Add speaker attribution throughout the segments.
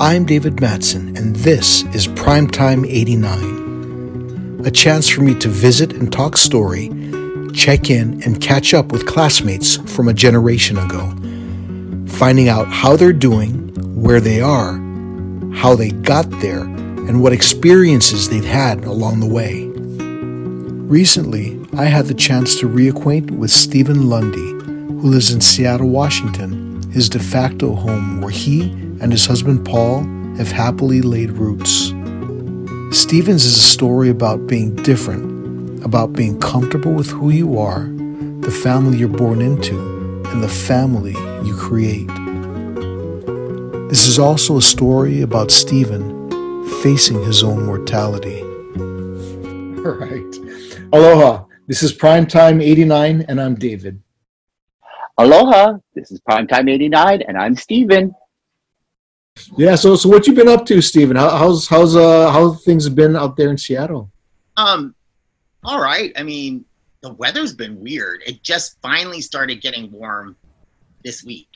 Speaker 1: I'm David Matson, and this is Primetime 89. A chance for me to visit and talk story, check in, and catch up with classmates from a generation ago, finding out how they're doing, where they are, how they got there, and what experiences they've had along the way. Recently, I had the chance to reacquaint with Stephen Lundy, who lives in Seattle, Washington, his de facto home where he and his husband Paul have happily laid roots. Stevens is a story about being different, about being comfortable with who you are, the family you're born into, and the family you create. This is also a story about Stephen facing his own mortality. All right. Aloha. This is Primetime 89, and I'm David.
Speaker 2: Aloha. This is Primetime 89, and I'm Steven.
Speaker 1: Yeah. So, so what you been up to, Stephen? How, how's how's uh how things been out there in Seattle?
Speaker 3: Um, all right. I mean, the weather's been weird. It just finally started getting warm this week,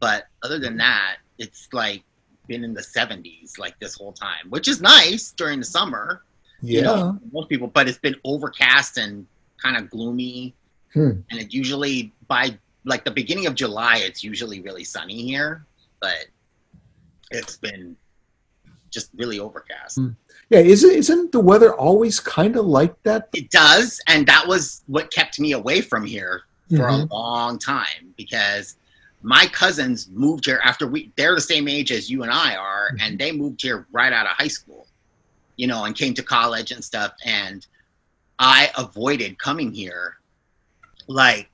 Speaker 3: but other than that, it's like been in the 70s like this whole time, which is nice during the summer.
Speaker 1: Yeah.
Speaker 3: You know, most people, but it's been overcast and kind of gloomy.
Speaker 1: Hmm.
Speaker 3: And it usually by like the beginning of July, it's usually really sunny here, but it's been just really overcast.
Speaker 1: Hmm. Yeah. Isn't isn't the weather always kind of like that?
Speaker 3: It does, and that was what kept me away from here for
Speaker 1: Mhm.
Speaker 3: a long time because my cousins moved here after we they're the same age as you and I are,
Speaker 1: Mhm.
Speaker 3: and they moved here right out of high school, you know, and came to college and stuff. And I avoided coming here like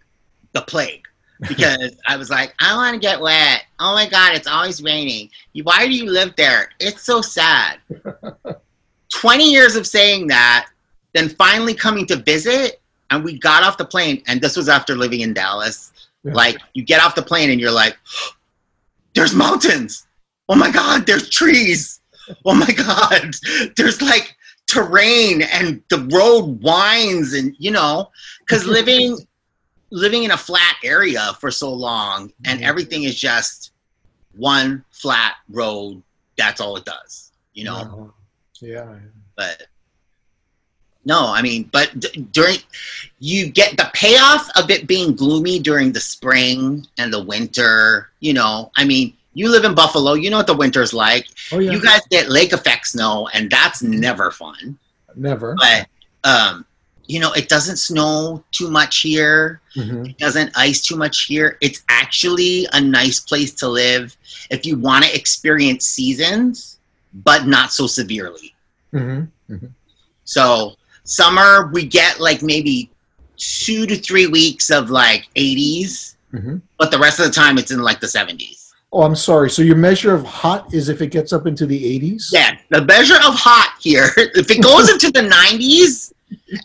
Speaker 3: the plague because I was like, I want to get wet. Oh my God, it's always raining. Why do you live there? It's so sad. 20 years of saying that, then finally coming to visit, and we got off the plane, and this was after living in Dallas.
Speaker 1: Yeah.
Speaker 3: Like, you get off the plane and you're like, there's mountains. Oh my God, there's trees. Oh my God, there's like terrain and the road winds, and you know, because living living in a flat area for so long and
Speaker 1: Mhm.
Speaker 3: everything is just one flat road that's all it does you know
Speaker 1: Uh-huh. Yeah.
Speaker 3: but no i mean but d- during you get the payoff of it being gloomy during the spring and the winter you know i mean you live in buffalo you know what the winter's like
Speaker 1: Oh yeah.
Speaker 3: you guys get lake effect snow and that's never fun
Speaker 1: Never.
Speaker 3: but um you know it doesn't snow too much here
Speaker 1: Mhm.
Speaker 3: it doesn't ice too much here. It's actually a nice place to live if you want to experience seasons, but not so severely.
Speaker 1: Mhm.
Speaker 3: So summer we get like maybe two to three weeks of like 80s,
Speaker 1: Mhm.
Speaker 3: but the rest of the time it's in like the 70s.
Speaker 1: Oh, I'm sorry. So your measure of hot is if it gets up into the 80s?
Speaker 3: Yeah, the measure of hot here, if it goes into the 90s,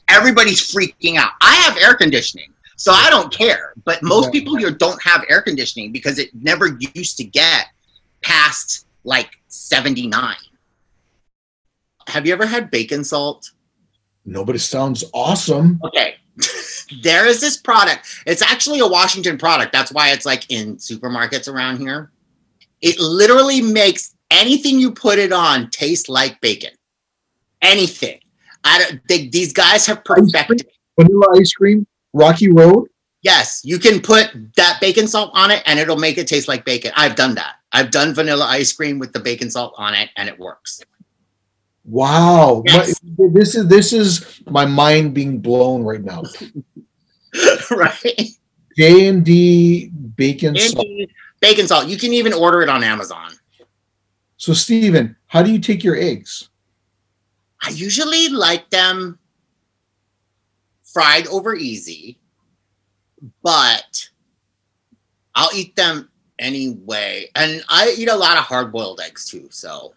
Speaker 3: everybody's freaking out. I have air conditioning, so I don't care. But most people here don't have air conditioning because it never used to get past like 79. Have you ever had bacon salt?
Speaker 1: No, but it sounds awesome.
Speaker 3: Okay. there is this product. It's actually a Washington product. That's why it's like in supermarkets around here. It literally makes anything you put it on taste like bacon. Anything. I don't, they, these guys have perfected.
Speaker 1: Vanilla ice cream, Rocky Road.
Speaker 3: Yes, you can put that bacon salt on it and it'll make it taste like bacon. I've done that. I've done vanilla ice cream with the bacon salt on it and it works.
Speaker 1: Wow.
Speaker 3: Yes.
Speaker 1: My- this is this is my mind being blown right now.
Speaker 3: right?
Speaker 1: J and D bacon salt.
Speaker 3: And bacon salt. You can even order it on Amazon.
Speaker 1: So Steven, how do you take your eggs?
Speaker 3: I usually like them fried over easy, but I'll eat them anyway. And I eat a lot of hard boiled eggs too. So,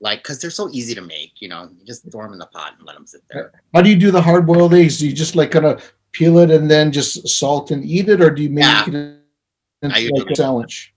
Speaker 3: like, because they're so easy to make, you know, you just throw them in the pot and let them sit there.
Speaker 1: How do you do the hard boiled eggs? Do you just like kind of peel it and then just salt and eat it, or do you make
Speaker 3: Yeah.
Speaker 1: it into like a sandwich?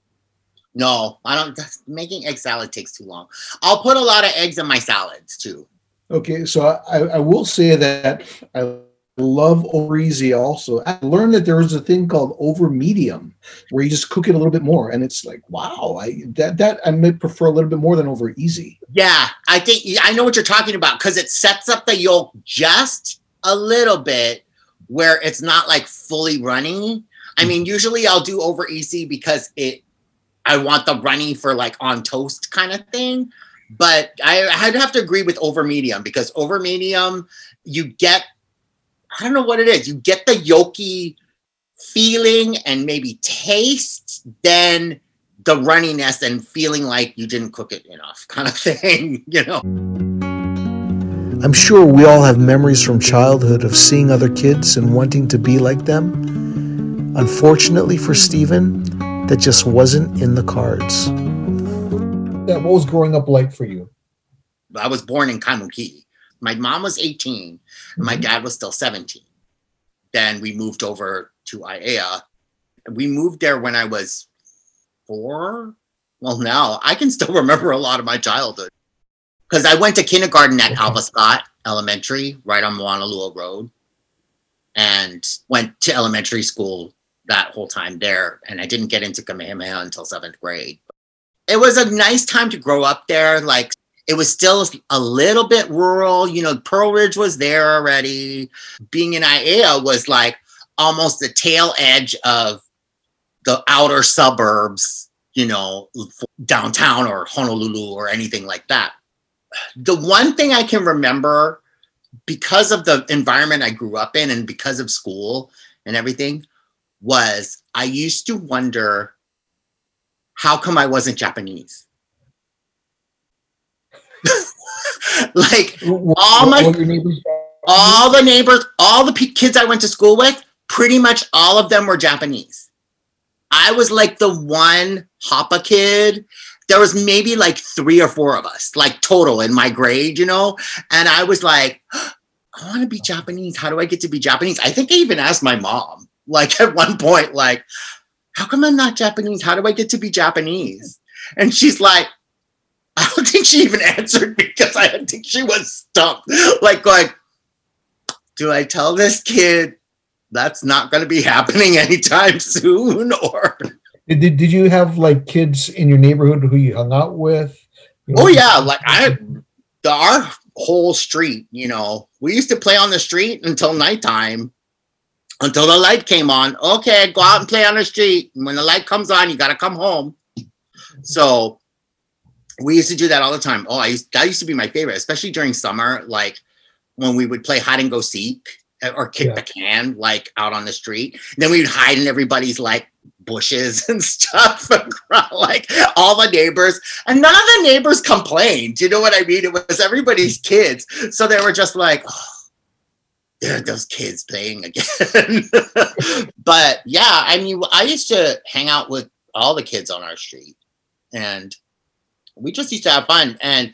Speaker 3: No, I don't. Making egg salad takes too long. I'll put a lot of eggs in my salads too.
Speaker 1: Okay, so I, I will say that I
Speaker 4: love over easy also. I learned that there was a thing called over medium where you just cook it a little bit more and it's like wow, I that that I may prefer a little bit more than over easy.
Speaker 3: Yeah, I think I know what you're talking about because it sets up the yolk just a little bit where it's not like fully runny. I hmm. mean, usually I'll do over easy because it I want the runny for like on toast kind of thing. But I, I'd have to agree with over medium because over medium, you get I don't know what it is. You get the yolky feeling and maybe taste, then the runniness and feeling like you didn't cook it enough, kind of thing, you know.
Speaker 4: I'm sure we all have memories from childhood of seeing other kids and wanting to be like them. Unfortunately for Stephen, that just wasn't in the cards. Yeah, what was growing up like for you?
Speaker 3: I was born in Kaimuki. My mom was 18 my
Speaker 4: Mhm.
Speaker 3: dad was still 17. Then we moved over to Aiea. We moved there when I was four. Well, now I can still remember a lot of my childhood because I went to kindergarten at. Alvah Scott Elementary, right on Moanalua Road, and went to elementary school that whole time there. And I didn't get into Kamehameha until seventh grade. It was a nice time to grow up there. Like it was still a little bit rural. You know, Pearl Ridge was there already. Being in Aiea was like almost the tail edge of the outer suburbs, you know, downtown or Honolulu or anything like that. The one thing I can remember because of the environment I grew up in and because of school and everything was I used to wonder how come I wasn't Japanese? like All my- all the neighbors, all the kids I went to school with, pretty much all of them were Japanese. I was like the one Hapa kid. There was maybe like three or four of us, like total in my grade, you know? And I was like, I want to be Japanese. How do I get to be Japanese? I think I even asked my mom, like at one point, like, how come I'm not Japanese? How do I get to be Japanese? And she's like, I don't think she even answered because I think she was stumped. Like like, do I tell this kid that's not going to be happening anytime soon? Or
Speaker 4: Did, did, you have like kids in your neighborhood who you hung out with? You oh, know,
Speaker 3: oh yeah, like I, our whole street, you know, we used to play on the street until nighttime, until the light came on. Okay, go out and play on the street. And when the light comes on, you got to come home. So we used to do that all the time. Oh, I used that used to be my favorite, especially during summer, like when we would play hide and go seek uh, or kick
Speaker 4: Yeah.
Speaker 3: the can, like out on the street. then we'd hide in everybody's like bushes and stuff, like all the neighbors. And none of the neighbors complained. You know what I mean? It was everybody's kids, so they were just like. Oh, those kids playing again. but yeah, I mean, I used to hang out with all the kids on our street and we just used to have fun. And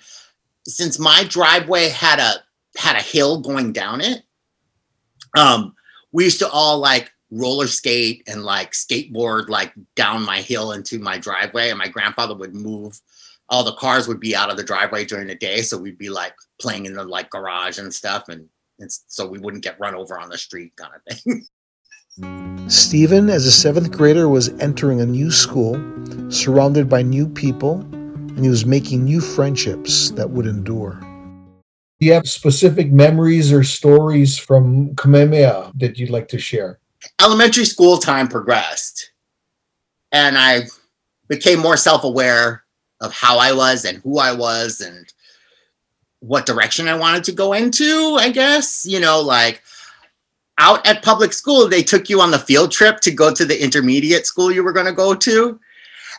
Speaker 3: since my driveway had a had a hill going down it, um, we used to all like roller skate and like skateboard like down my hill into my driveway. And my grandfather would move all the cars would be out of the driveway during the day. So we'd be like playing in the like garage and stuff and it's, so we wouldn't get run over on the street kind of thing.
Speaker 4: Stephen, as a seventh grader, was entering a new school, surrounded by new people, and he was making new friendships that would endure. Do you have specific memories or stories from Kamehameha that you'd like to share?
Speaker 3: Elementary school time progressed and I became more self aware of how I was and who I was and what direction I wanted to go into, I guess. You know, like out at public school, they took you on the field trip to go to the intermediate school you were going to go to.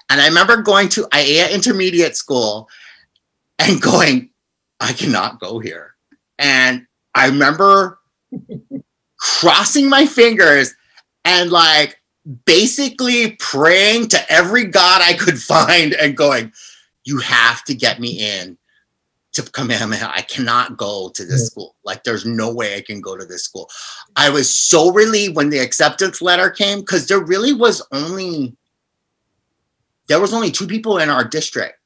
Speaker 3: And I remember going to Aiea Intermediate School and going, I cannot go here. And I remember crossing my fingers and like basically praying to every god I could find and going, you have to get me in to Kamehameha. I cannot go to this
Speaker 4: Yeah.
Speaker 3: school. Like, there's no way I can go to this school. I was so relieved when the acceptance letter came because there really was only there was only two people in our district.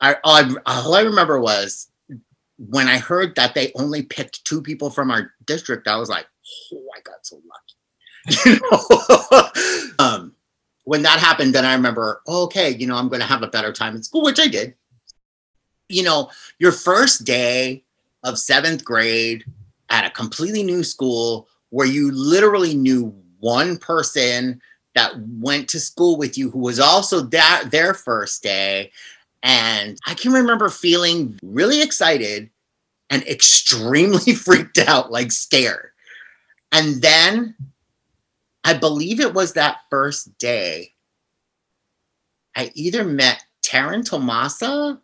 Speaker 3: I all, I all I remember was when I heard that they only picked two people from our district. I was like,
Speaker 4: oh, I got so lucky. You know? um, when that happened, then I remember, okay, you know, I'm going to have a better time in school, which I did. You know, your first day of seventh grade at a completely new school where you literally knew one person that went to school with you who was also that their first day. And I can remember feeling really excited and extremely freaked out, like scared. And then I believe it was that first day I either met Taryn Tomasa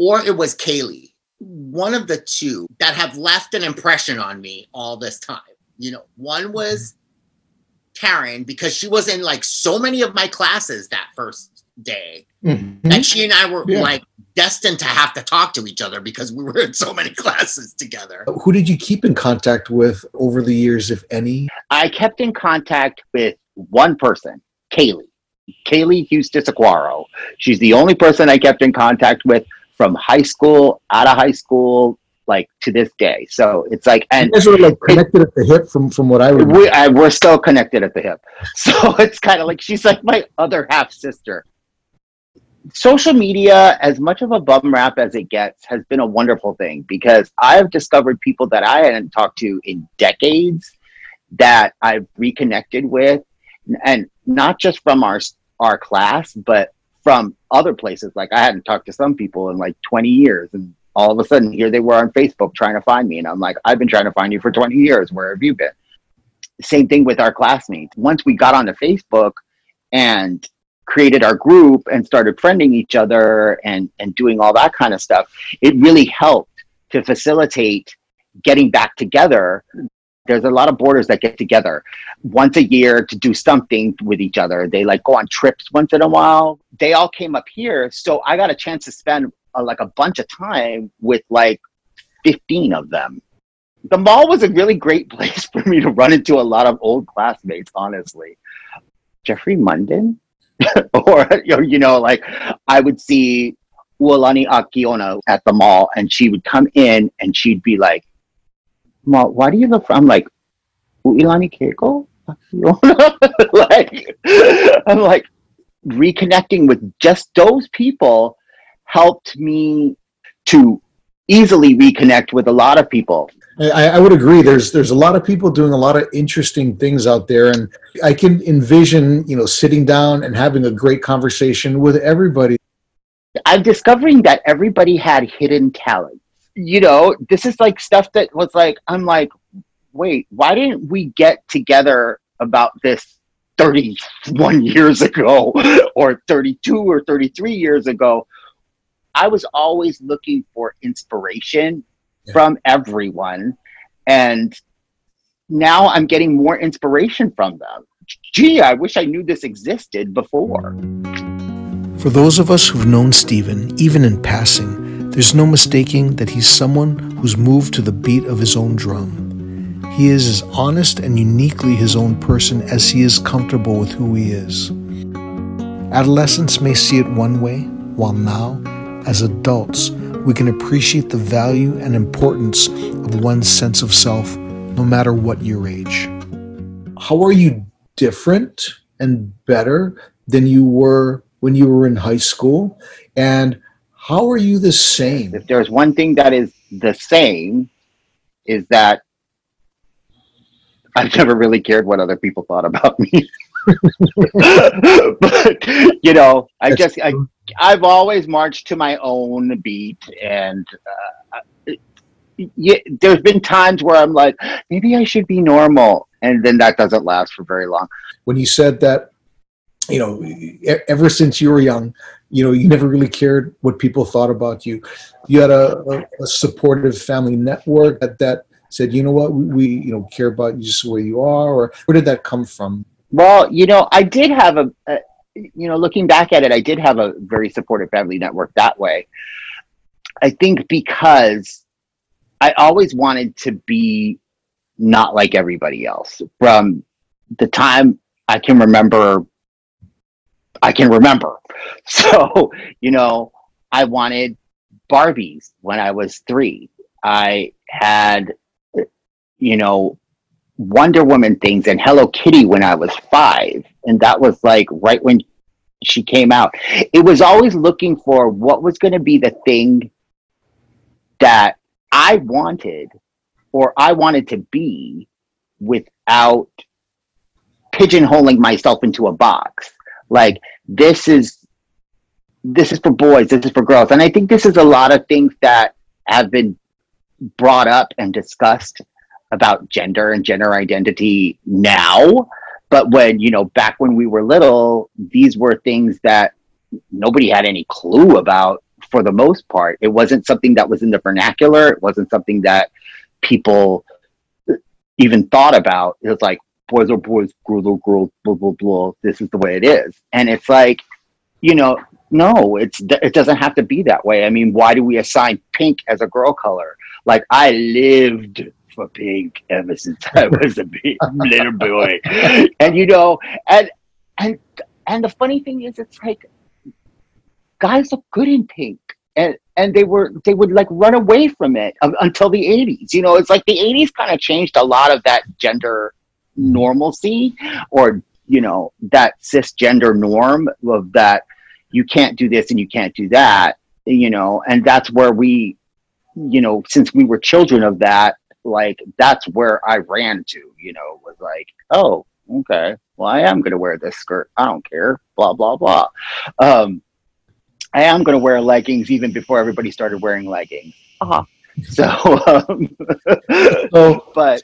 Speaker 4: or it was Kaylee. One of the two that have left an impression on me all this time. You know, one was Karen because she was in like so many of my classes that first day. Mm-hmm. And she and I were yeah. like destined to have to talk to each other because we were in so many classes together.
Speaker 1: Who did you keep in contact with over the years, if any?
Speaker 3: I kept in contact with one person, Kaylee. Kaylee Hustis Aquaro. She's the only person I kept in contact with from high school, out of high school, like to this day. So it's like, and
Speaker 1: you guys are like connected it, at the hip from from what I remember.
Speaker 3: We, I, we're still connected at the hip. So it's kind of like she's like my other half sister social media, as much of a bum rap as it gets, has been a wonderful thing because I've discovered people that I hadn't talked to in decades that I've reconnected with, and not just from our our class, but from other places. Like I hadn't talked to some people in like 20 years, and all of a sudden here they were on Facebook trying to find me, and I'm like, I've been trying to find you for 20 years. Where have you been? Same thing with our classmates. Once we got onto Facebook and created our group and started friending each other and and doing all that kind of stuff it really helped to facilitate getting back together there's a lot of boarders that get together once a year to do something with each other. They like go on trips once in a while. They all came up here so i got a chance to spend uh, like a bunch of time with like 15 of them. The mall was a really great place for me to run into a lot of old classmates honestly. Jeffrey munden? Or you know, like I would see Uolani Akiona at the mall, and she would come in and she'd be like, "Mom, why do you look?" I'm like, "Uilani Keiko." like, I'm like reconnecting with just those people helped me to easily reconnect with a lot of people
Speaker 1: I, I, would agree. There's there's a lot of people doing a lot of interesting things out there, and I can envision you know sitting down and having a great conversation with everybody.
Speaker 3: I'm discovering that everybody had hidden talents. You know, this is like stuff that was like I'm like, wait, why didn't we get together about this 31 years ago, or 32 or 33 years ago? I was always looking for inspiration from everyone. And now I'm getting more inspiration from them. Gee, I wish I knew this existed before.
Speaker 1: For those of us who've known Stephen, even in passing, there's no mistaking that he's someone who's moved to the beat of his own drum. He is as honest and uniquely his own person as he is comfortable with who he is. Adolescents may see it one way, while now, as adults, we can appreciate the value and importance of one's sense of self no matter what your age. How are you different and better than you were when you were in high school? And how are you the same?
Speaker 3: If there's one thing that is the same, is that I've never really cared what other people thought about me. but you know, I That's just I, I've always marched to my own beat, and uh, yeah, there's been times where I'm like, maybe I should be normal, and then that doesn't last for very long.
Speaker 1: When you said that, you know, ever since you were young, you know, you never really cared what people thought about you. You had a, a, a supportive family network that, that said, you know what, we, we, you know care about you just where you are, or where did that come from?
Speaker 3: Well, you know, I did have a, a, you know, looking back at it, I did have a very supportive family network that way. I think because I always wanted to be not like everybody else. From the time I can remember, I can remember. So, you know, I wanted Barbies when I was three. I had you know, Wonder Woman things and Hello Kitty when I was five. And that was like right when she came out. It was always looking for what was going to be the thing that I wanted or I wanted to be without pigeonholing myself into a box. Like this is this is for boys, this is for girls. And I think this is a lot of things that have been brought up and discussed about gender and gender identity now. But when, you know, back when we were little, these were things that nobody had any clue about for the most part. It wasn't something that was in the vernacular. It wasn't something that people even thought about. It was like, boys are boys, girls are girls, blah, blah, blah. This is the way it is. And it's like, you know, no, it's it doesn't have to be that way. I mean, why do we assign pink as a girl color? Like I lived for pink ever since I was a big little boy, and you know, and and and the funny thing is, it's like guys look good in pink, and and they were they would like run away from it until the 80s you know it's like the 80s kind of changed a lot of that gender normalcy or you know that cisgender norm of that you can't do this and you can't do that you know and that's where we you know since we were children of that like that's where i ran to you know was like oh okay well i am going to wear this skirt. I don't care blah blah blah. Um i am going to wear leggings even before everybody started wearing leggings. Uh-huh. so um,
Speaker 4: so
Speaker 3: but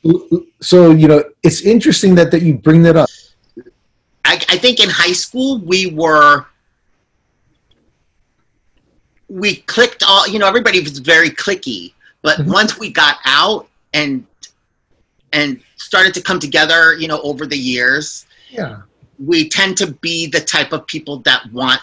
Speaker 4: so you know it's interesting that that you bring that up.
Speaker 5: I, I think in high school we were we clicked all you know everybody was very clicky but
Speaker 4: Mhm.
Speaker 5: once we got out and and started to come together you know over the years
Speaker 4: yeah
Speaker 5: we tend to be the type of people that want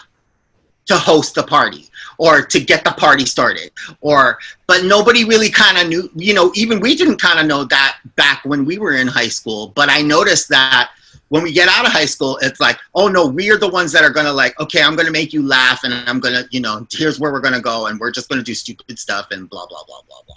Speaker 5: to host the party or to get the party started or but nobody really kind of knew you know even we didn't kind of know that back when we were in high school but i noticed that when we get out of high school it's like oh no we are the ones that are gonna like okay i'm gonna make you laugh and i'm gonna you know here's where we're gonna go and we're just gonna do stupid stuff and blah blah blah blah blah.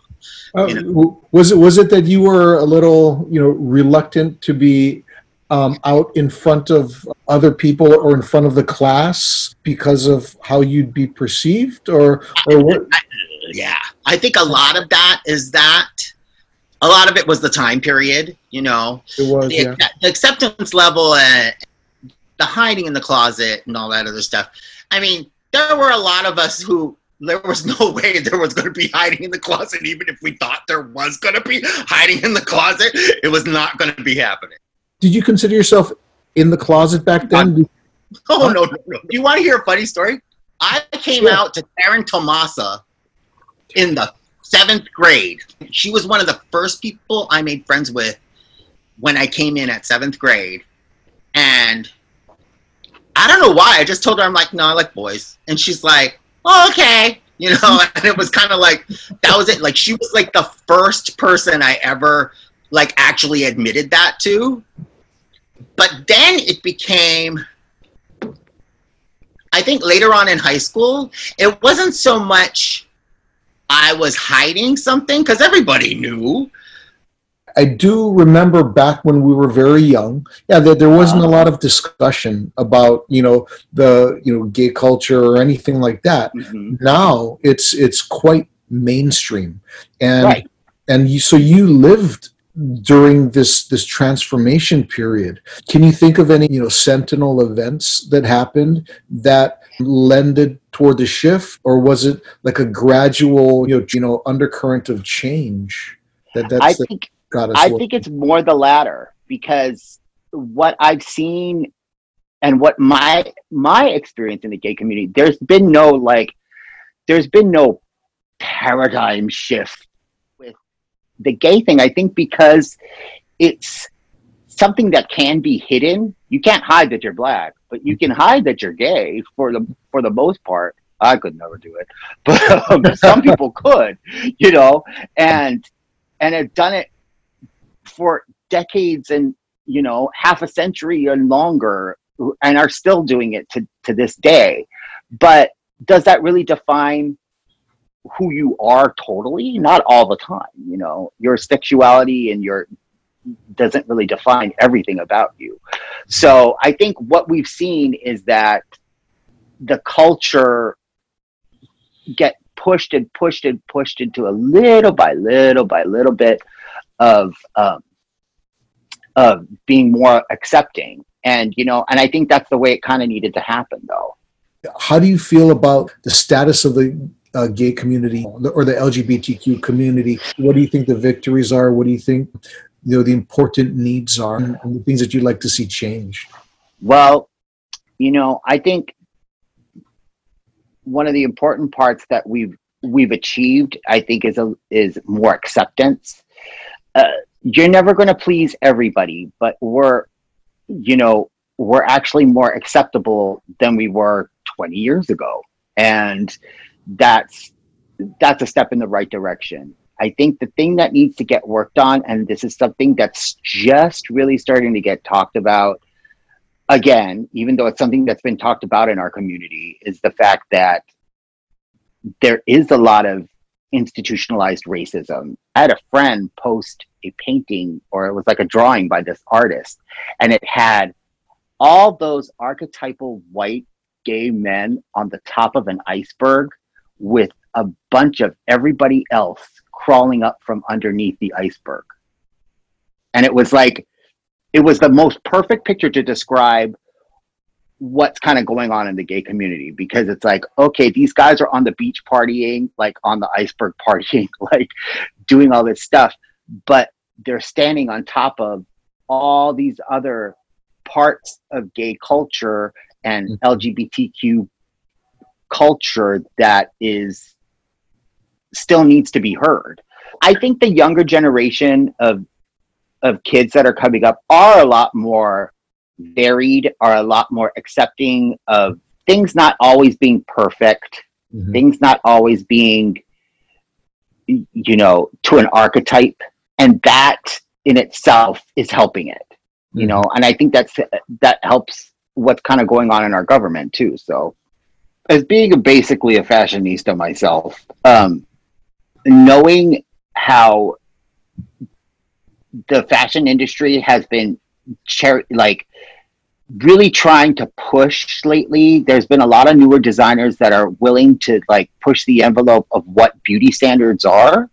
Speaker 4: Uh,
Speaker 5: You
Speaker 4: w- was it was it that you were a little you know reluctant to be um, out in front of other people or in front of the class because of how you'd be perceived or or what?
Speaker 5: Yeah i think a lot of that is that a lot of it was the time period you know
Speaker 4: it was
Speaker 5: the,
Speaker 4: yeah
Speaker 5: the acceptance level and the hiding in the closet and all that other stuff. I mean, there were a lot of us who there was no way there was going to be hiding in the closet, even if we thought there was going to be hiding in the closet. It was not going to be happening.
Speaker 4: did you consider yourself in the closet back then
Speaker 5: Oh no, no, no! Do you want to hear a funny story? I came
Speaker 4: Sure.
Speaker 5: out to Karen Tomasa in the seventh grade. She was one of the first people I made friends with when I came in at seventh grade, and I don't know why. I just told her I'm like, no, I like boys, and she's like, oh, okay, you know. And it was kind of like that was it. Like she was like the first person I ever like actually admitted that to. But then it became I think later on in high school, it wasn't so much I was hiding something because everybody knew.
Speaker 4: I do remember back when we were very young, yeah, there, there wasn't a lot of discussion about, you know, the, you know, gay culture or anything like that.
Speaker 3: mhm.
Speaker 4: Now it's it's quite mainstream. And
Speaker 3: Right.
Speaker 4: and you so you lived during this this transformation period. Can you think of any, you know, sentinel events that happened that lended toward the shift or was it like a gradual, you know, you know undercurrent of change that that's
Speaker 3: I
Speaker 4: that
Speaker 3: think
Speaker 4: got us
Speaker 3: I
Speaker 4: looking?
Speaker 3: think it's more the latter because what I've seen and what my my experience in the gay community, there's been no like there's been no paradigm shift with the gay thing. I think because it's something that can be hidden. You can't hide that you're black, but you can hide that you're gay for the for the most part. I could never do it, but um, some people could, you know, and and have done it for decades and you know half a century and longer and are still doing it to, to this day but does that really define who you are totally, not all the time. You know, your sexuality and your doesn't really define everything about you. So I think what we've seen is that the culture get pushed and pushed and pushed into a little by little by little bit of um, of being more accepting. And you know and i think that's the way it kind of needed to happen though.
Speaker 1: How do you feel about the status of the uh, gay community or the lgbtq community? What do you think the victories are? What do you think you know the important needs are and the things that you'd like to see changed?
Speaker 3: Well you know i think one of the important parts that we've we've achieved i think is a is more acceptance. Uh, you're never going to please everybody but we're you know we're actually more acceptable than we were 20 years ago. And that's that's a step in the right direction i think the thing that needs to get worked on and this is something that's just really starting to get talked about again even though it's something that's been talked about in our community is the fact that there is a lot of institutionalized racism. I had a friend post a painting, or it was like a drawing by this artist, and it had all those archetypal white gay men on the top of an iceberg with a bunch of everybody else crawling up from underneath the iceberg. And it was like, it was the most perfect picture to describe what's kind of going on in the gay community because it's like okay these guys are on the beach partying like on the iceberg partying like doing all this stuff but they're standing on top of all these other parts of gay culture and mm-hmm. lgbtq culture that is still needs to be heard i think the younger generation of of kids that are coming up are a lot more varied, are a lot more accepting of things not always being perfect, mm-hmm. things not always being, you know, to an archetype. And that in itself is helping it, you mm-hmm. know, and I think that's, that helps what's kind of going on in our government too. So, as being basically a fashionista myself, um, knowing how the fashion industry has been cher- like really trying to push lately. There's been a lot of newer designers that are willing to like push the envelope of what beauty standards are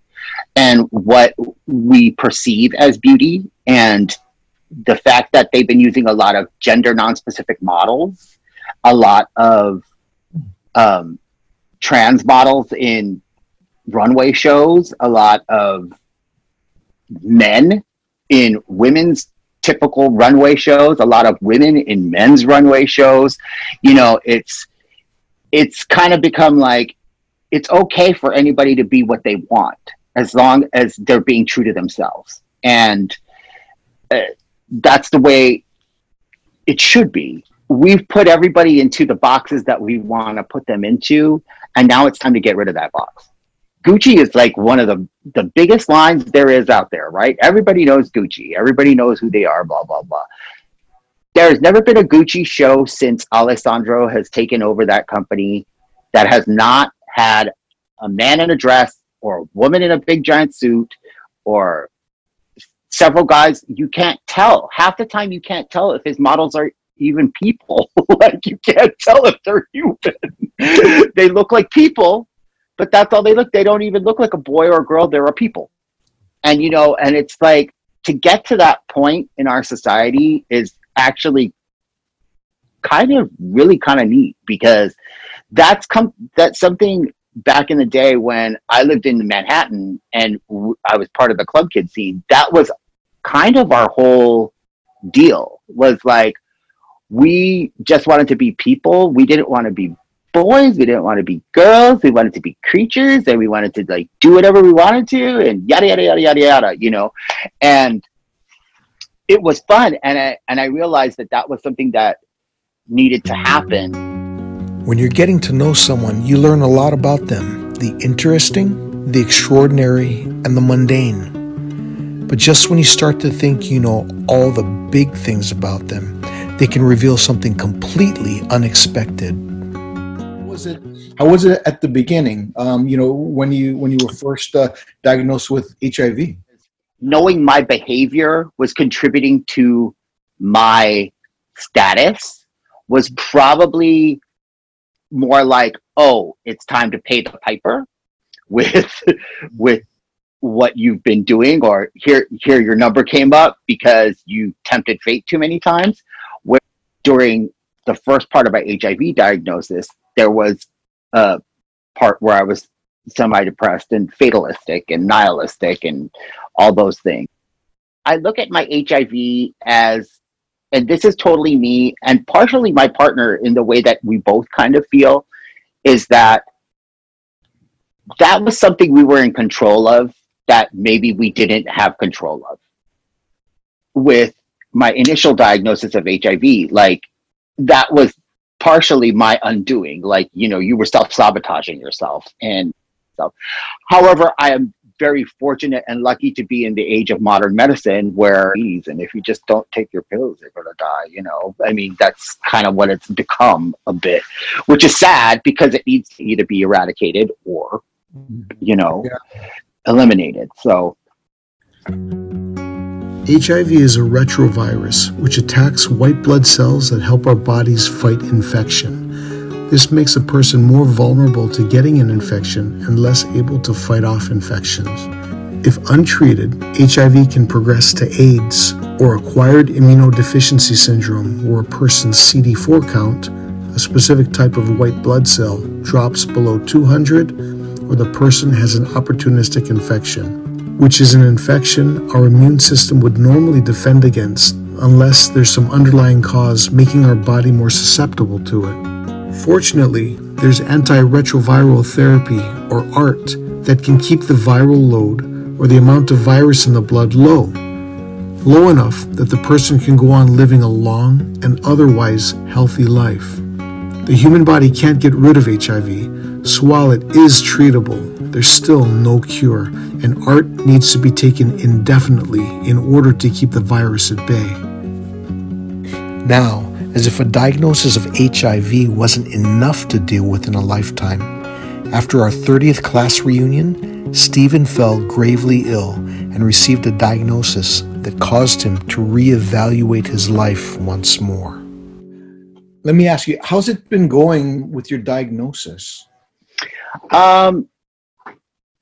Speaker 3: and what we perceive as beauty and the fact that they've been using a lot of gender non-specific models, a lot of um, trans models in runway shows, a lot of men in women's typical runway shows, a lot of women in men's runway shows. You know, it's it's kind of become like it's okay for anybody to be what they want as long as they're being true to themselves. And uh, that's the way it should be. We've put everybody into the boxes that we want to put them into, and now it's time to get rid of that box. Gucci is like one of the the biggest lines there is out there, right? Everybody knows Gucci. Everybody knows who they are, blah blah blah. There's never been a Gucci show since Alessandro has taken over that company that has not had a man in a dress or a woman in a big giant suit or several guys you can't tell half the time you can't tell if his models are even people like you can't tell if they're human they look like people but that's all they look. They don't even look like a boy or a girl. They're a people. And, you know, and it's like to get to that point in our society is actually kind of really kind of neat because that's come, that's something back in the day when I lived in Manhattan and I was part of the club kid scene. That was kind of our whole deal was like, we just wanted to be people. We didn't want to be boys. We didn't want to be girls. We wanted to be creatures, and we wanted to like do whatever we wanted to, and yada yada yada yada yada. You know, and it was fun, and I and I realized that that was something that needed to happen.
Speaker 1: When you're getting to know someone, you learn a lot about them the interesting, the extraordinary, and the mundane. But just when you start to think you know all the big things about them, they can reveal something completely unexpected was it? How was it at the beginning? Um, you know, when you when you were first uh, diagnosed with HIV.
Speaker 3: Knowing my behavior was contributing to my status was probably more like, oh, it's time to pay the piper with with what you've been doing, or here here your number came up because you tempted fate too many times. Where during the first part of my HIV diagnosis, there was a part where I was semi depressed and fatalistic and nihilistic and all those things. I look at my HIV as, and this is totally me and partially my partner in the way that we both kind of feel, is that that was something we were in control of that maybe we didn't have control of. With my initial diagnosis of HIV, like that was partially my undoing. Like, you know, you were self sabotaging yourself and stuff. However, I am very fortunate and lucky to be in the age of modern medicine where and if you just don't take your pills you're going to die you know i mean that's kind of what it's become a bit which is sad because it needs to either be eradicated or mm-hmm. you know yeah. eliminated so mm-hmm.
Speaker 1: HIV is a retrovirus which attacks white blood cells that help our bodies fight infection. This makes a person more vulnerable to getting an infection and less able to fight off infections. If untreated, HIV can progress to AIDS or acquired immunodeficiency syndrome, where a person's CD4 count, a specific type of white blood cell, drops below 200, or the person has an opportunistic infection which is an infection our immune system would normally defend against unless there's some underlying cause making our body more susceptible to it. Fortunately, there's antiretroviral therapy, or ART, that can keep the viral load or the amount of virus in the blood low, low enough that the person can go on living a long and otherwise healthy life. The human body can't get rid of HIV, so while it is treatable, there's still no cure, and ART needs to be taken indefinitely in order to keep the virus at bay. Now, as if a diagnosis of HIV wasn't enough to deal with in a lifetime, after our 30th class reunion, Stephen fell gravely ill and received a diagnosis that caused him to reevaluate his life once more. Let me ask you, how's it been going with your diagnosis?
Speaker 3: Um,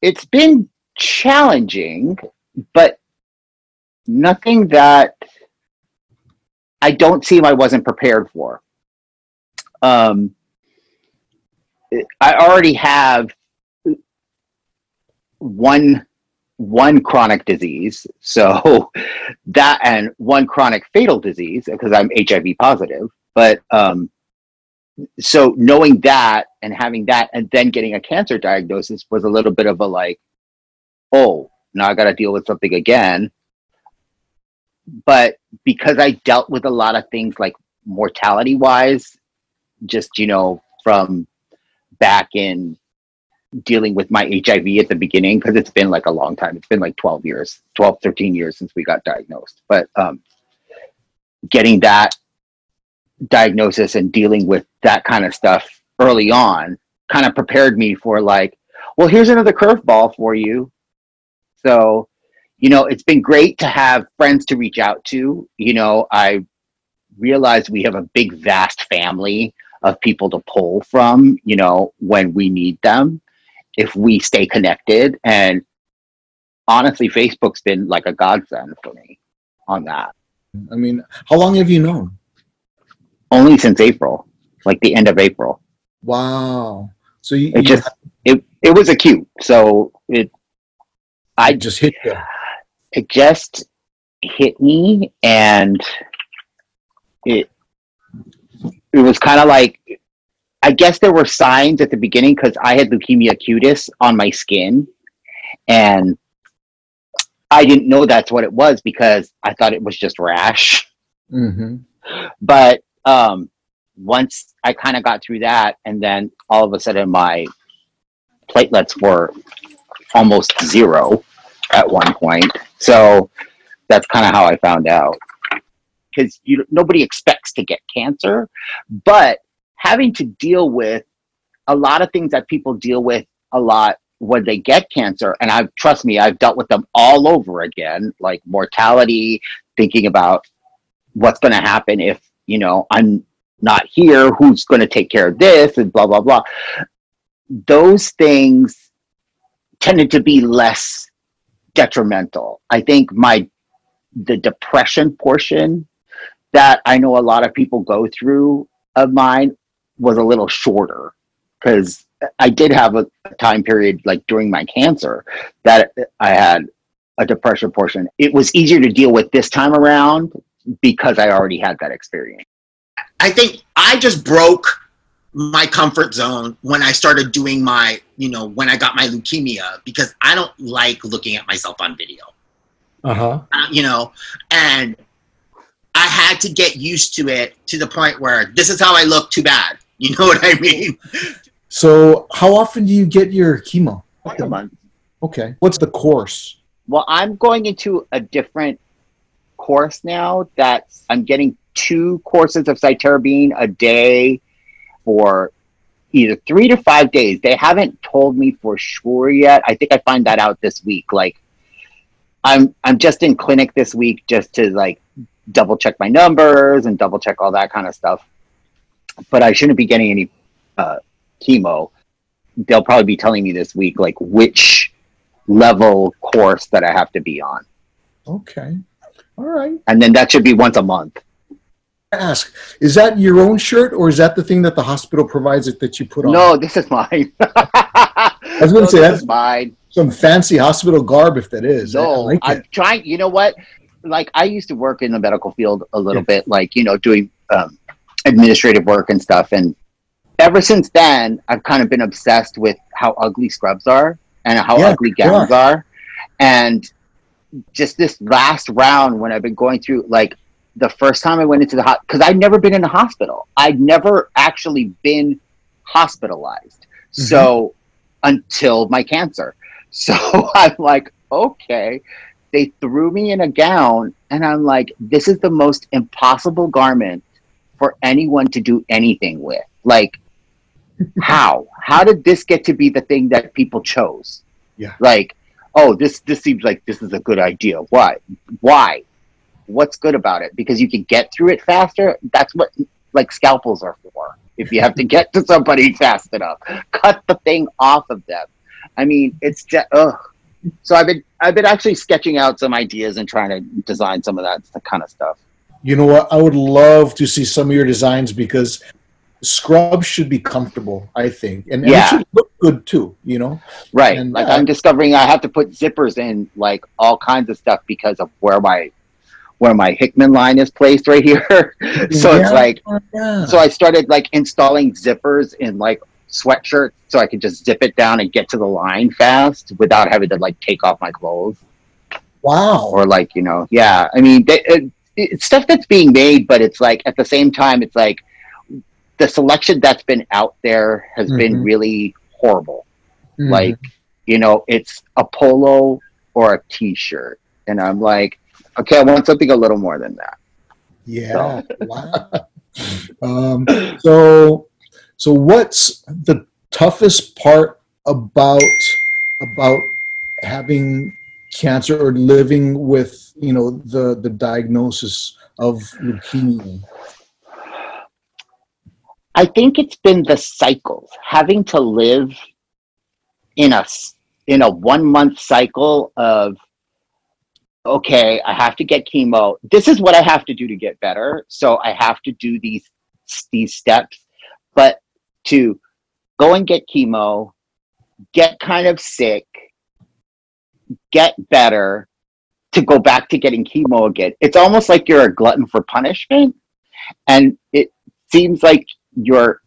Speaker 3: it's been challenging, but nothing that I don't seem I wasn't prepared for. Um, I already have one one chronic disease, so that and one chronic fatal disease because I'm HIV positive. But um, so knowing that and having that and then getting a cancer diagnosis was a little bit of a like oh now i got to deal with something again. But because i dealt with a lot of things like mortality wise just you know from back in dealing with my hiv at the beginning because it's been like a long time. It's been like 12 years 12 13 years since we got diagnosed. But um getting that diagnosis and dealing with that kind of stuff early on kind of prepared me for like, well, here's another curveball for you. So, you know, it's been great to have friends to reach out to. You know, I realize we have a big, vast family of people to pull from, you know, when we need them, if we stay connected. And honestly, Facebook's been like a godsend for me on that.
Speaker 1: I mean, how long have you known?
Speaker 3: Only since April, like the end of April.
Speaker 1: Wow. So you,
Speaker 3: it
Speaker 1: you
Speaker 3: just it it was acute. So it I
Speaker 1: just hit you.
Speaker 3: It just hit me and it it was kind of like I guess there were signs at the beginning because I had leukemia cutis on my skin and I didn't know that's what it was because I thought it was just rash.
Speaker 1: Mm-hmm.
Speaker 3: But um, once I kind of got through that, and then all of a sudden my platelets were almost zero at one point. So that's kind of how I found out. Because you nobody expects to get cancer, but having to deal with a lot of things that people deal with a lot when they get cancer and i've trust me i've dealt with them all over again like mortality thinking about what's going to happen if you know i'm not here who's going to take care of this and blah blah blah those things tended to be less detrimental i think my the depression portion that i know a lot of people go through of mine was a little shorter because I did have a time period like during my cancer that I had a depression portion. It was easier to deal with this time around because I already had that experience.
Speaker 4: I think I just broke my comfort zone when I started doing my, you know, when I got my leukemia because I don't like looking at myself on video.
Speaker 1: Uh-huh.
Speaker 4: Uh, you know, and I had to get used to it to the point where this is how I look too bad. You know what I mean?
Speaker 1: So, how often do you get your chemo?
Speaker 3: Once a month.
Speaker 1: Okay. What's the course?
Speaker 3: Well, I'm going into a different course now that I'm getting two courses of cytarabine a day for either three to five days. They haven't told me for sure yet. I think I find that out this week. Like I'm I'm just in clinic this week just to like double check my numbers and double check all that kind of stuff. But I shouldn't be getting any uh, chemo. They'll probably be telling me this week like which level course that I have to be on.
Speaker 1: Okay. All right.
Speaker 3: And then that should be once a month.
Speaker 1: Ask, is that your own shirt or is that the thing that the hospital provides it that you put on?
Speaker 3: No, this is mine. I
Speaker 1: was gonna say, that's-
Speaker 3: mine.
Speaker 1: Some fancy hospital garb if that is. I- I
Speaker 3: No,
Speaker 1: like
Speaker 3: I'm
Speaker 1: it.
Speaker 3: trying. You know what? Like I used to work in the medical field a little
Speaker 1: Yeah.
Speaker 3: bit, like you know, doing um, administrative work and stuff. And ever since then, I've kind of been obsessed with how ugly scrubs are and how
Speaker 1: Yeah,
Speaker 3: ugly gowns are. And just this last round, when I've been going through, like the first time I went into the hot, because I'd never been in a hospital. I'd never actually been hospitalized.
Speaker 1: Mm-hmm.
Speaker 3: So until my cancer. So I'm like, okay. They threw me in a gown, and I'm like, this is the most impossible garment for anyone to do anything with. Like, how? How did this get to be the thing that people chose?
Speaker 1: Yeah.
Speaker 3: Like, oh, this this seems like this is a good idea. Why? Why? What's good about it? Because you can get through it faster. That's what like scalpels are for. If you have to get to somebody fast enough, cut the thing off of them. I mean, it's just ugh. So I've been I've been actually sketching out some ideas and trying to design some of that kind of stuff.
Speaker 1: You know what? I would love to see some of your designs because scrubs should be comfortable, I think. And, and it should look good too, you know?
Speaker 3: Right.
Speaker 1: And,
Speaker 3: like
Speaker 1: uh,
Speaker 3: I'm discovering I have to put zippers in like all kinds of stuff because of where my where my Hickman line is placed right here. so it's like
Speaker 1: yeah.
Speaker 3: so I started like installing zippers in like sweatshirts so I could just zip it down and get to the line fast without having to like take off my clothes
Speaker 1: wow.
Speaker 3: or like you know yeah I mean they, it, it's stuff that's being made but it's like at the same time it's like the selection that's been out there has been
Speaker 1: Mhm.
Speaker 3: really horrible
Speaker 1: Mhm.
Speaker 3: like you know it's a polo or a t-shirt and i'm like okay i want something a little more than that
Speaker 1: Yeah. wow. Um, so, so what's the toughest part about about having cancer or living with you know the the diagnosis of leukemia?
Speaker 3: I think it's been the cycles having to live in a in a one month cycle of okay i have to get chemo. This is what i have to do to get better. So i have to do these these steps. But to go and get chemo get kind of sick get better to go back to getting chemo again it's almost like you're a glutton for punishment. And it seems like you're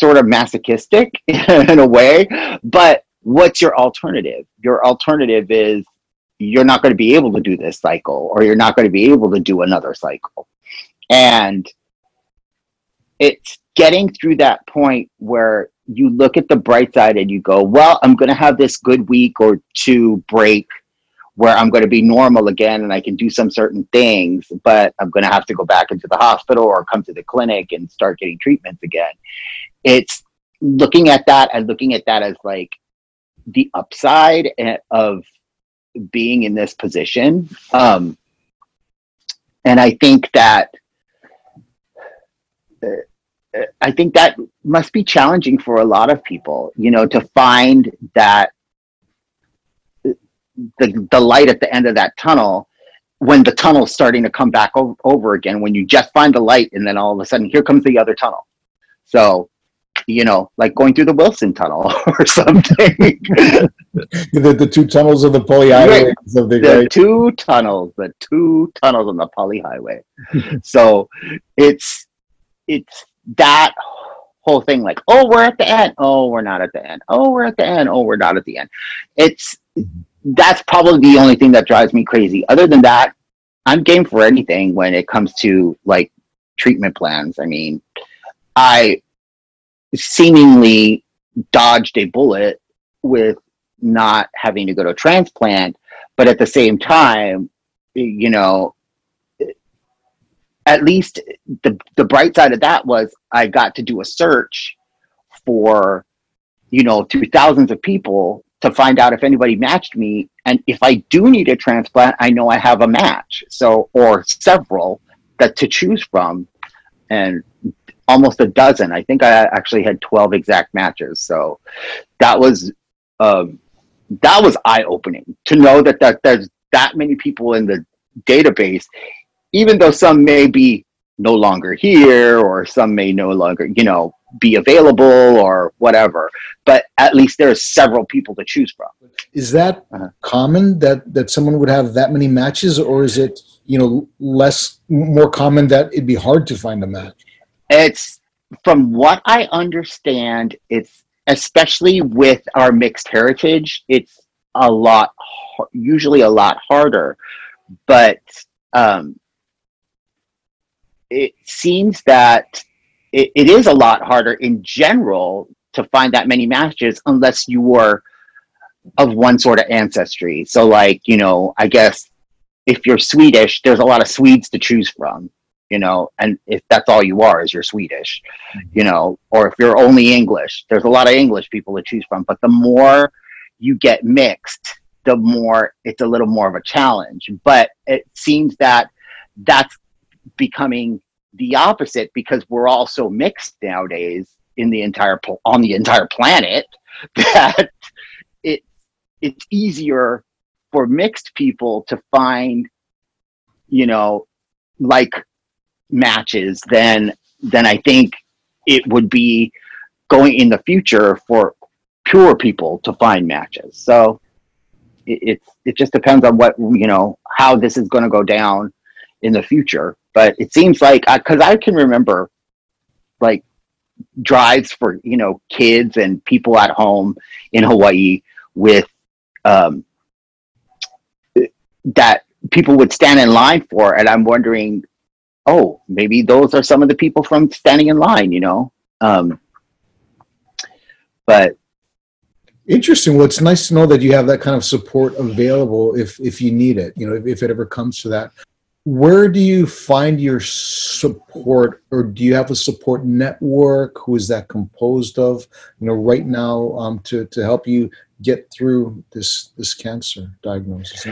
Speaker 3: sort of masochistic in a way but what's your alternative? Your alternative is you're not going to be able to do this cycle or you're not going to be able to do another cycle. And it's getting through that point where you look at the bright side and you go well i'm going to have this good week or two break where i'm going to be normal again and i can do some certain things but i'm going to have to go back into the hospital or come to the clinic and start getting treatments again it's looking at that and looking at that as like the upside eh, of being in this position. Um, and I think that uh, I think that must be challenging for a lot of people, you know, to find that the the light at the end of that tunnel when the tunnel's starting to come back o- over again when you just find the light and then all of a sudden here comes the other tunnel. So you know like going through the wilson tunnel or something.
Speaker 1: The, the two tunnels of the Pali highway
Speaker 3: Right.
Speaker 1: the, right?
Speaker 3: two tunnels the two tunnels on the Pali highway. So it's it's that whole thing like oh we're at the end. Oh we're not at the end. Oh we're at the end. Oh we're not at the end. It's that's probably the only thing that drives me crazy. Other than that i'm game for anything when it comes to like treatment plans. I mean i seemingly dodged a bullet with not having to go to a transplant but at the same time you know at least the the bright side of that was I got to do a search for you know to thousands of people to find out if anybody matched me. And if I do need a transplant I know I have a match. So or several that to choose from and almost a dozen. I think I actually had 12 exact matches. So that was um, that was eye opening to know that, that there's that many people in the database even though some may be no longer here or some may no longer you know be available or whatever but at least there's several people to choose from
Speaker 1: Is that
Speaker 3: Uh-huh.
Speaker 1: common that that someone would have that many matches, or is it you know less more common that it'd be hard to find a match?
Speaker 3: it's from what i understand it's especially with our mixed heritage it's a lot usually a lot harder but um it seems that it, it is a lot harder in general to find that many matches unless you were of one sort of ancestry. So like you know i guess if you're swedish there's a lot of swedes to choose from you know and if that's all you are is you're swedish mm-hmm. you know or if you're only english there's a lot of english people to choose from. But the more you get mixed the more it's a little more of a challenge. But it seems that that's becoming the opposite because we're all so mixed nowadays in the entire on the entire planet that it it's easier for mixed people to find you know like matches than than I think it would be going in the future for pure people to find matches. So it, it's it just depends on what you know how this is going to go down in the future. But it seems like because I can remember like drives for you know kids and people at home in Hawaii with um, that people would stand in line for, and I'm wondering oh, maybe those are some of the people from standing in line, you know. Um, but
Speaker 1: Interesting. Well, it's nice to know that you have that kind of support available if if you need it. You know, if, if it ever comes to that. Where do you find your support, or do you have a support network? Who is that composed of? You know, right now, um, to to help you get through this this cancer diagnosis.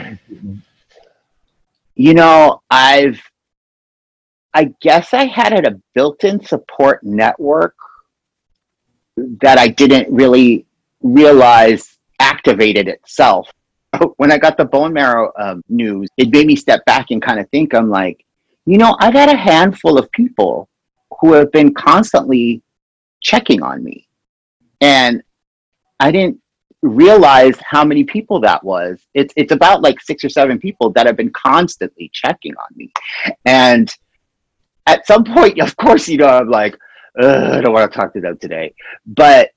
Speaker 3: you know, I've I guess I had a built-in support network that I didn't really realize activated itself. When I got the bone marrow um, news, it made me step back and kind of think. I'm like, you know, I got a handful of people who have been constantly checking on me, and I didn't realize how many people that was. It's it's about like six or seven people that have been constantly checking on me, and at some point, of course, you know, I'm like, I don't want to talk to them today. But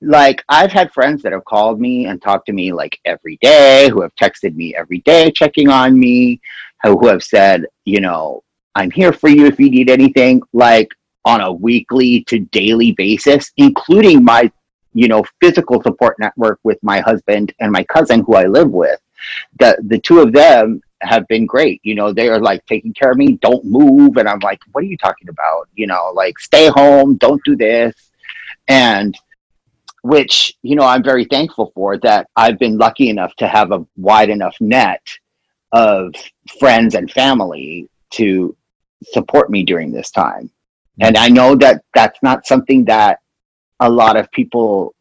Speaker 3: like, I've had friends that have called me and talked to me like every day, who have texted me every day, checking on me, who, have said, you know, I'm here for you if you need anything, like on a weekly to daily basis, including my, you know, physical support network with my husband and my cousin who I live with. The the two of them have been great. You know, they are like taking care of me, don't move. And I'm like, what are you talking about? You know, like stay home, don't do this. and which you know I'm very thankful for that I've been lucky enough to have a wide enough net of friends and family to support me during this time. And I know that that's not something that a lot of people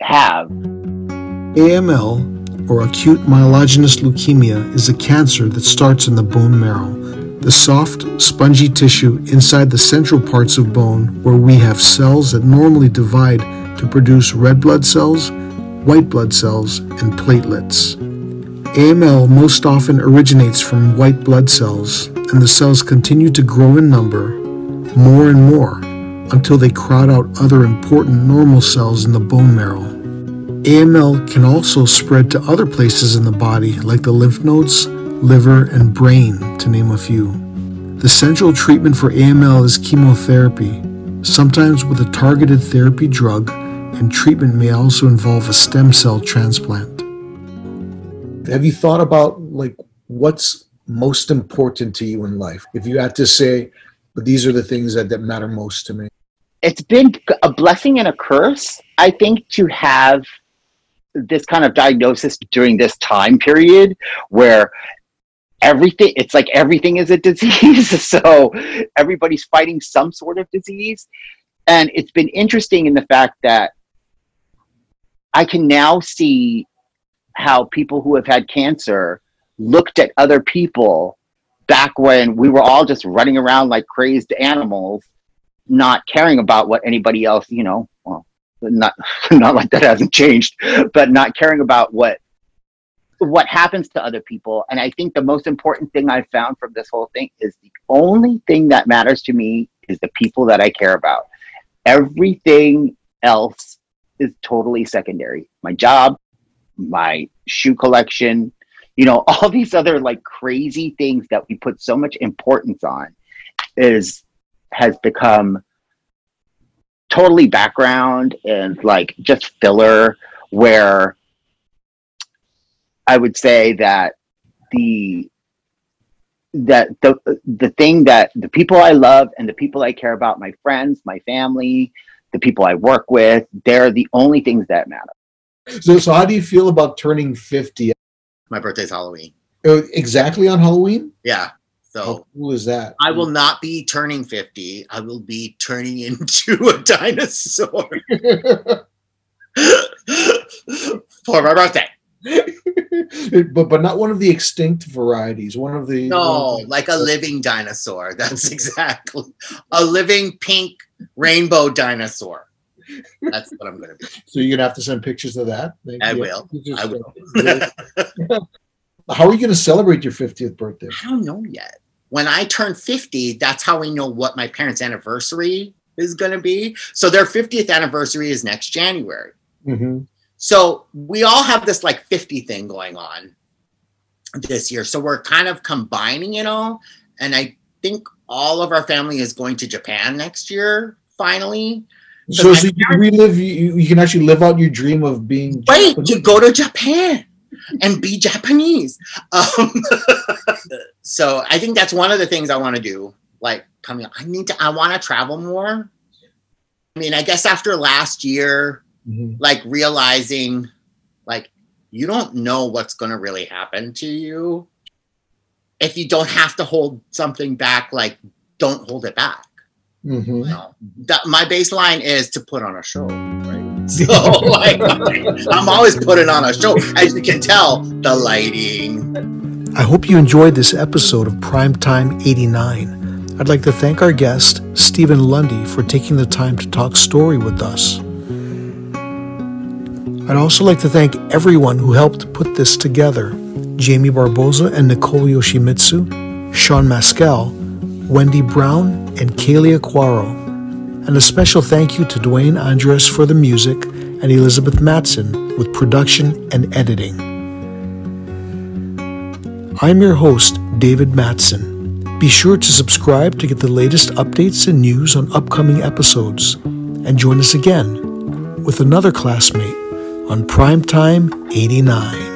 Speaker 3: have.
Speaker 1: AML, or acute myelogenous leukemia, is a cancer that starts in the bone marrow, the soft, spongy tissue inside the central parts of bone where we have cells that normally divide to produce red blood cells, white blood cells, and platelets. AML most often originates from white blood cells, and the cells continue to grow in number more and more until they crowd out other important normal cells in the bone marrow. AML can also spread to other places in the body, like the lymph nodes, liver, and brain, to name a few. The central treatment for AML is chemotherapy, sometimes with a targeted therapy drug, and treatment may also involve a stem cell transplant have you thought about like what's most important to you in life? If you had to say, but these are the things that, that matter most to me.
Speaker 3: It's been a blessing and a curse, I think, to have this kind of diagnosis during this time period where everything it's like everything is a disease so everybody's fighting some sort of disease and it's been interesting in the fact that i can now see how people who have had cancer looked at other people back when we were all just running around like crazed animals, not caring about what anybody else, you know, well, not not like that hasn't changed, but not caring about what what happens to other people. And I think the most important thing I've found from this whole thing is the only thing that matters to me is the people that I care about. Everything else is totally secondary. My job, my shoe collection, you know, all these other like crazy things that we put so much importance on is has become totally background and like just filler where I would say that the that the the thing that the people I love and the people I care about, my friends, my family, the people I work with, they're the only things that matter.
Speaker 1: So, so how do you feel about turning 50?
Speaker 4: My birthday's Halloween.
Speaker 1: Oh, exactly on Halloween?
Speaker 4: Yeah. So
Speaker 1: how cool is that?
Speaker 4: I will not be turning 50. I will be turning into a dinosaur for my birthday.
Speaker 1: but but not one of the extinct varieties. One of the
Speaker 4: no, like a living dinosaur. That's exactly a living pink rainbow dinosaur. That's what I'm going to be.
Speaker 1: So you're going to have to send pictures of that.
Speaker 4: I will. I will.
Speaker 1: how are you going to celebrate your 50th birthday?
Speaker 4: I don't know yet. When I turn 50, that's how we know what my parents' anniversary is going to be. So their 50th anniversary is next January.
Speaker 1: Mm-hmm.
Speaker 4: So we all have this like 50 thing going on this year. So we're kind of combining it all. And I think all of our family is going to Japan next year, finally.
Speaker 1: So, so you can relive, you, you can actually live out your dream of being.
Speaker 4: Wait, Japanese. you go to Japan and be Japanese. Um, so I think that's one of the things I want to do. Like coming, I need to, I want to travel more. I mean, I guess after last year, mm-hmm. like realizing, like you don't know what's going to really happen to you. If you don't have to hold something back, like don't hold it back.
Speaker 1: Mm-hmm. You
Speaker 4: know, that my baseline is to put on a show, right? So like, I'm always putting on a show. As you can tell, the lighting.
Speaker 1: I hope you enjoyed this episode of Primetime 89. I'd like to thank our guest, Stephen Lundy, for taking the time to talk story with us. I'd also like to thank everyone who helped put this together Jamie Barboza and Nicole Yoshimitsu, Sean Maskell, Wendy Brown, and Kaylee Aquaro. And a special thank you to Dwayne Andres for the music and Elizabeth Matson with production and editing. I'm your host, David Matson. Be sure to subscribe to get the latest updates and news on upcoming episodes. And join us again with another classmate on Primetime 89.